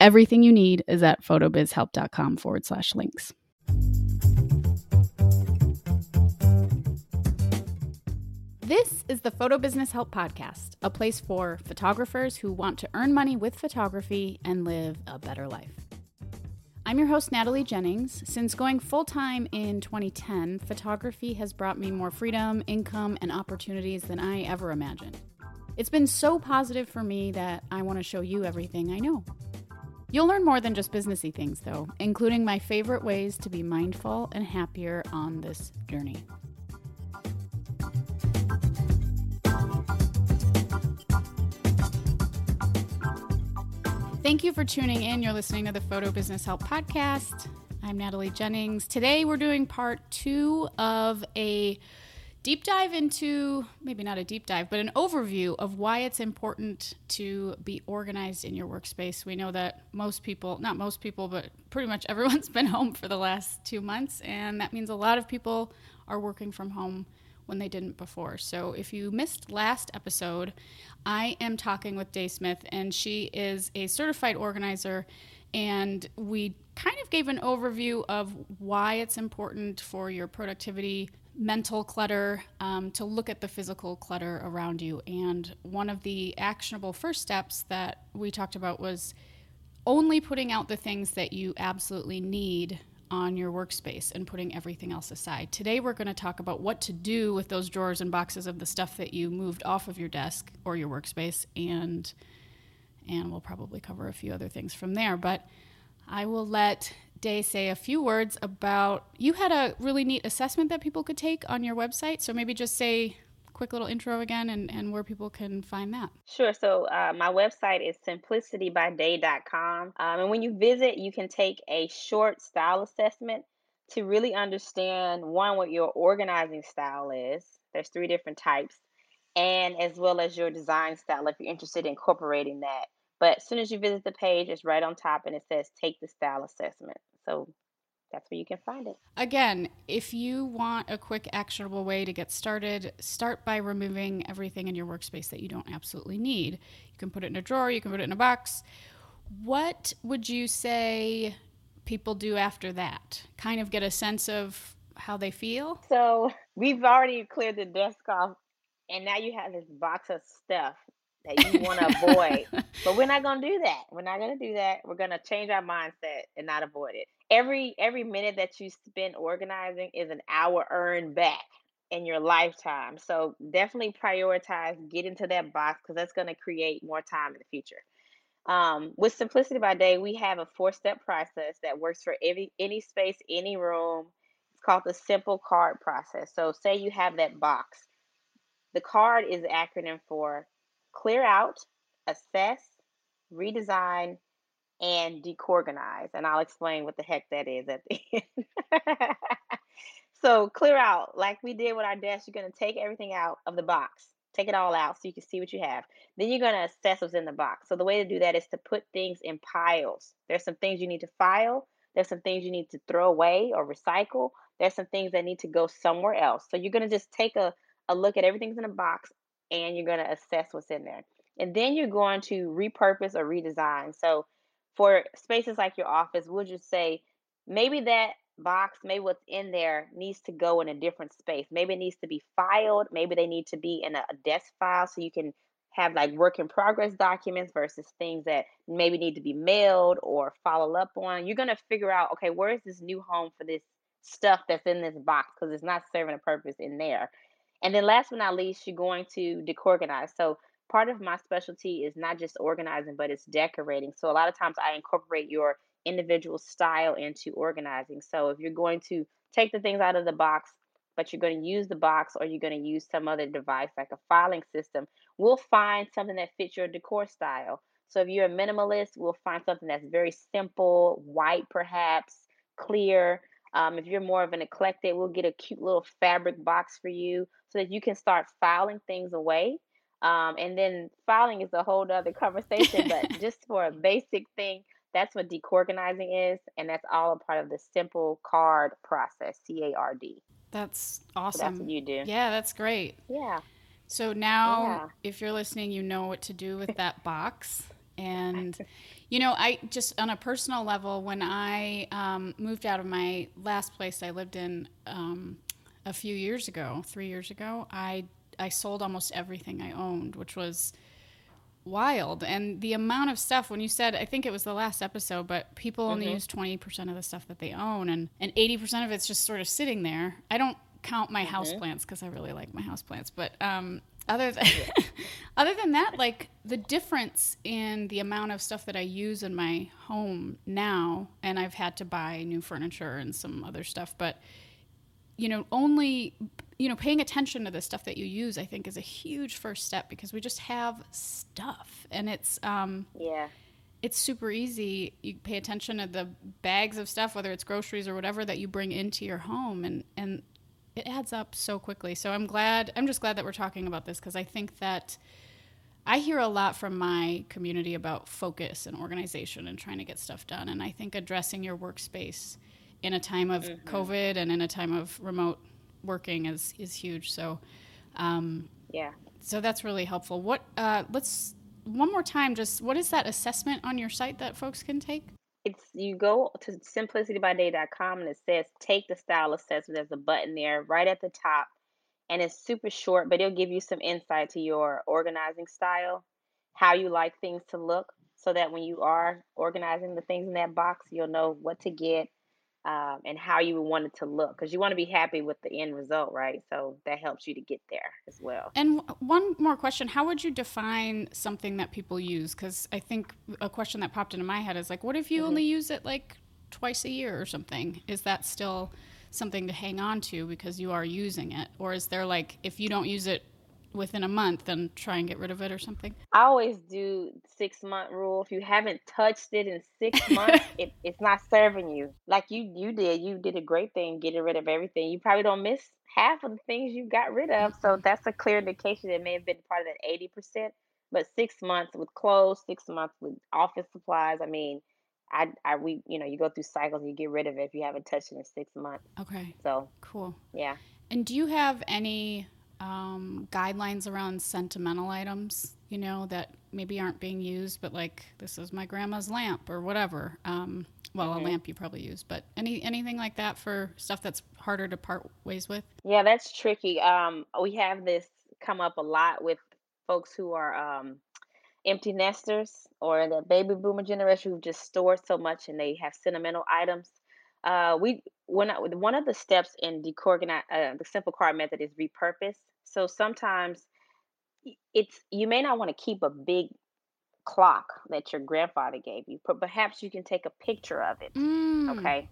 Everything you need is at photobizhelp.com forward slash links. This is the Photo Business Help Podcast, a place for photographers who want to earn money with photography and live a better life. I'm your host, Natalie Jennings. Since going full time in 2010, photography has brought me more freedom, income, and opportunities than I ever imagined. It's been so positive for me that I want to show you everything I know. You'll learn more than just businessy things, though, including my favorite ways to be mindful and happier on this journey. Thank you for tuning in. You're listening to the Photo Business Help Podcast. I'm Natalie Jennings. Today we're doing part two of a deep dive into maybe not a deep dive, but an overview of why it's important to be organized in your workspace. We know that most people, not most people, but pretty much everyone's been home for the last two months, and that means a lot of people are working from home when they didn't before. So if you missed last episode, I am talking with Day Smith, and she is a certified organizer. And we kind of gave an overview of why it's important for your productivity mental clutter um, to look at the physical clutter around you. And one of the actionable first steps that we talked about was only putting out the things that you absolutely need on your workspace and putting everything else aside. Today, we're going to talk about what to do with those drawers and boxes of the stuff that you moved off of your desk or your workspace, and and we'll probably cover a few other things from there. But I will let Day say a few words about you had a really neat assessment that people could take on your website. So maybe just say quick little intro again and, and where people can find that. Sure. So uh, my website is simplicitybyday.com. Um, and when you visit, you can take a short style assessment to really understand one, what your organizing style is. There's three different types, and as well as your design style if you're interested in incorporating that. But as soon as you visit the page, it's right on top and it says take the style assessment. So that's where you can find it. Again, if you want a quick, actionable way to get started, start by removing everything in your workspace that you don't absolutely need. You can put it in a drawer, you can put it in a box. What would you say people do after that? Kind of get a sense of how they feel? So we've already cleared the desk off, and now you have this box of stuff that you want to avoid. but we're not going to do that. We're not going to do that. We're going to change our mindset and not avoid it. Every every minute that you spend organizing is an hour earned back in your lifetime. So definitely prioritize getting to that box because that's going to create more time in the future. Um, with Simplicity by Day, we have a four-step process that works for every any space, any room. It's called the simple card process. So say you have that box. The card is the acronym for clear out, assess, redesign, and decorganize. And I'll explain what the heck that is at the end. so, clear out, like we did with our desk, you're going to take everything out of the box. Take it all out so you can see what you have. Then you're going to assess what's in the box. So, the way to do that is to put things in piles. There's some things you need to file, there's some things you need to throw away or recycle, there's some things that need to go somewhere else. So, you're going to just take a, a look at everything's in a box and you're going to assess what's in there. And then you're going to repurpose or redesign. So for spaces like your office, we'll just say maybe that box, maybe what's in there needs to go in a different space. Maybe it needs to be filed. Maybe they need to be in a, desk file so you can have like work in progress documents versus things that maybe need to be mailed or follow up on. You're going to figure out, okay, where is this new home for this stuff that's in this box because it's not serving a purpose in there. And then last but not least, you're going to decorganize. So part of my specialty is not just organizing, but it's decorating. So a lot of times I incorporate your individual style into organizing. So if you're going to take the things out of the box, but you're going to use the box or you're going to use some other device like a filing system, we'll find something that fits your decor style. So if you're a minimalist, we'll find something that's very simple, white perhaps, clear. Um, if you're more of an eclectic, we'll get a cute little fabric box for you so that you can start filing things away. Um, and then filing is a whole other conversation, but just for a basic thing, that's what decorganizing is, and that's all a part of the simple card process, C A R D. That's So that's awesome. what you do. Yeah, that's great. Yeah, So now, yeah. if you're listening, you know what to do with that box. And, you know, I just on a personal level, when I um, moved out of my last place I lived in um, a few years ago, three years ago, I I sold almost everything I owned, which was wild. And the amount of stuff when you said, I think it was the last episode, but people only hmm use twenty percent of the stuff that they own, and and eighty percent of it's just sort of sitting there. I don't count my house hmm plants because I really like my house plants, but um, other than other than that, like the difference in the amount of stuff that I use in my home now, and I've had to buy new furniture and some other stuff, but you know, only you know, paying attention to the stuff that you use, I think, is a huge first step because we just have stuff, and it's um, Yeah. it's super easy. You pay attention to the bags of stuff, whether it's groceries or whatever that you bring into your home, and and it adds up so quickly. So I'm glad. I'm just glad that we're talking about this because I think that I hear a lot from my community about focus and organization and trying to get stuff done. And I think addressing your workspace in a time of hmm COVID and in a time of remote working is is huge. So um, Yeah. so that's really helpful. What uh, let's one more time. Just what is that assessment on your site that folks can take? It's you go to simplicitybyday.com and it says take the style assessment. There's a button there right at the top, and it's super short, but it'll give you some insight to your organizing style, how you like things to look, so that when you are organizing the things in that box, you'll know what to get um, and how you would want it to look. Because you want to be happy with the end result, right? So that helps you to get there as well. And w- one more question: How would you define something that people use? Because I think a question that popped into my head is like, what if you hmm only use it like twice a year or something? Is that still something to hang on to because you are using it, or is there like if you don't use it within a month, then try and get rid of it or something? I always do six month rule. If you haven't touched it in six months, it, it's not serving you. Like you you did. You did a great thing getting rid of everything. You probably don't miss half of the things you got rid of. So that's a clear indication it may have been part of that eighty percent. But six months with clothes, six months with office supplies. I mean, I I we you know, you go through cycles, you get rid of it if you haven't touched it in six months. okay, So cool. yeah. And do you have any um, guidelines around sentimental items, you know, that maybe aren't being used, but like this is my grandma's lamp or whatever? Um, well, a hmm lamp you probably use, but any anything like that for stuff that's harder to part ways with? Yeah, that's tricky. Um, we have this come up a lot with folks who are um empty nesters or the baby boomer generation who've just stored so much and they have sentimental items. Uh, we when I, one of the steps in decorganize uh, the simple card method is repurpose. So sometimes it's you may not want to keep a big clock that your grandfather gave you, but perhaps you can take a picture of it. Mm, Okay,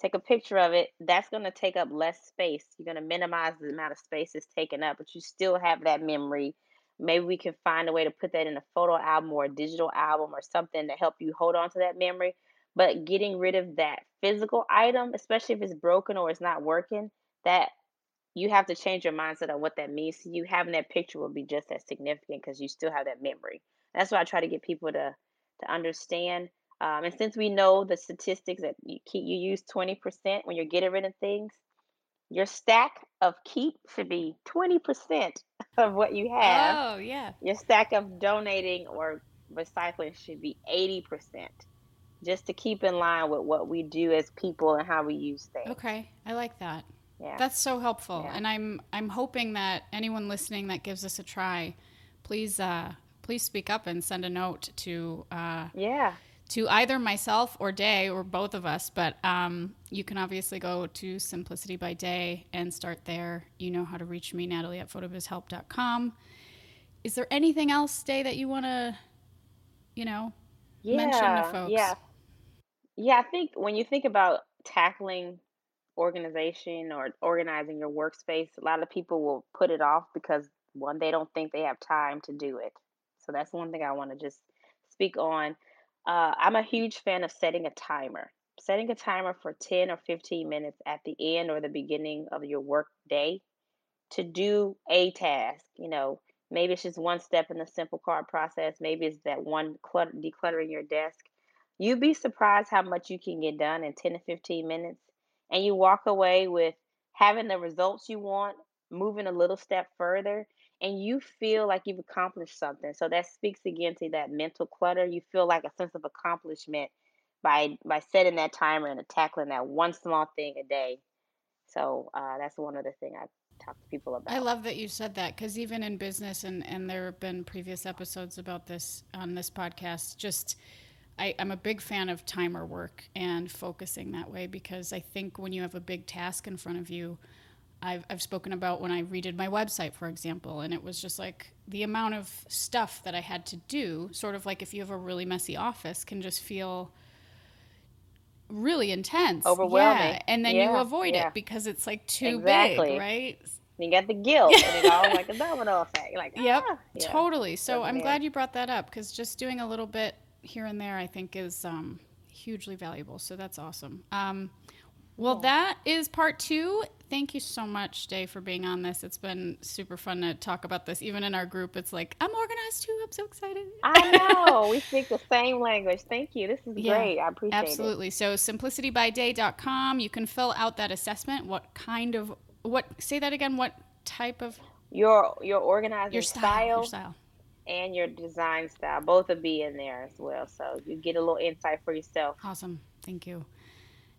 take a picture of it. That's going to take up less space. You're going to minimize the amount of space it's taken up, but you still have that memory. Maybe we can find a way to put that in a photo album or a digital album or something to help you hold on to that memory. But getting rid of that physical item, especially if it's broken or it's not working, that you have to change your mindset on what that means to you. Having that picture will be just as significant because you still have that memory. That's why I try to get people to to understand. Um, and since we know the statistics that you keep, you use twenty percent when you're getting rid of things, your stack of keep should be twenty percent of what you have. Oh, yeah. Your stack of donating or recycling should be eighty percent, just to keep in line with what we do as people and how we use things. Okay, I like that. Yeah, That's so helpful, yeah, and I'm I'm hoping that anyone listening that gives us a try, please uh, please speak up and send a note to uh, yeah. to either myself or Day or both of us. But um, you can obviously go to Simplicity by Day and start there. You know how to reach me, Natalie at photobizhelp.com. Is there anything else, Day, that you want to you know mention to Yeah, folks? yeah, yeah. I think when you think about tackling organization or organizing your workspace, a lot of people will put it off because one, they don't think they have time to do it. So that's one thing I want to just speak on. Uh, I'm a huge fan of setting a timer. Setting a timer for 10 or 15 minutes at the end or the beginning of your work day to do a task. You know, maybe it's just one step in the simple card process. Maybe it's that one clutter, decluttering your desk. You'd be surprised how much you can get done in 10 to 15 minutes. And you walk away with having the results you want, moving a little step further, and you feel like you've accomplished something. So that speaks again to that mental clutter. You feel like a sense of accomplishment by by setting that timer and tackling that one small thing a day. So uh, that's one other thing I talk to people about. I love that you said that because even in business, and and there have been previous episodes about this on this podcast. Just I, I'm a big fan of timer work and focusing that way because I think when you have a big task in front of you, I've, I've spoken about when I redid my website, for example, and it was just like the amount of stuff that I had to do, sort of like if you have a really messy office, can just feel really intense. Overwhelming. Yeah. And then you avoid yeah. it because it's like too Exactly. big, right? You got the guilt, and it all like a domino effect. Like, Yep, ah, yeah. totally. So Doesn't I'm matter. glad you brought that up because just doing a little bit here and there, I think, is um, hugely valuable. So that's awesome. Um, well, that is part two. Thank you so much, Day, for being on this. It's been super fun to talk about this. Even in our group, it's like, I'm organized too. I'm so excited. I know. We speak the same language. Thank you. This is Yeah, great. I appreciate it. Absolutely. So simplicitybyday.com. You can fill out that assessment. What kind of what? Say that again. What type of Your your organizing your style? style, Your style. And your design style both will be in there as well. So you get a little insight for yourself. Awesome. Thank you.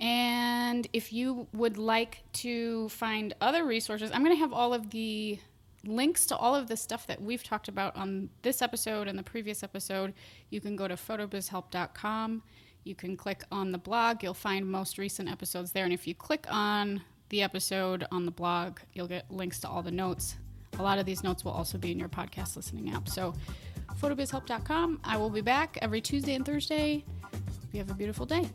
And if you would like to find other resources, I'm going to have all of the links to all of the stuff that we've talked about on this episode and the previous episode. You can go to photobizhelp.com. You can click on the blog. You'll find most recent episodes there. And if you click on the episode on the blog, you'll get links to all the notes. A lot of these notes will also be in your podcast listening app. So, photobizhelp.com. I will be back every Tuesday and Thursday. Hope you have a beautiful day.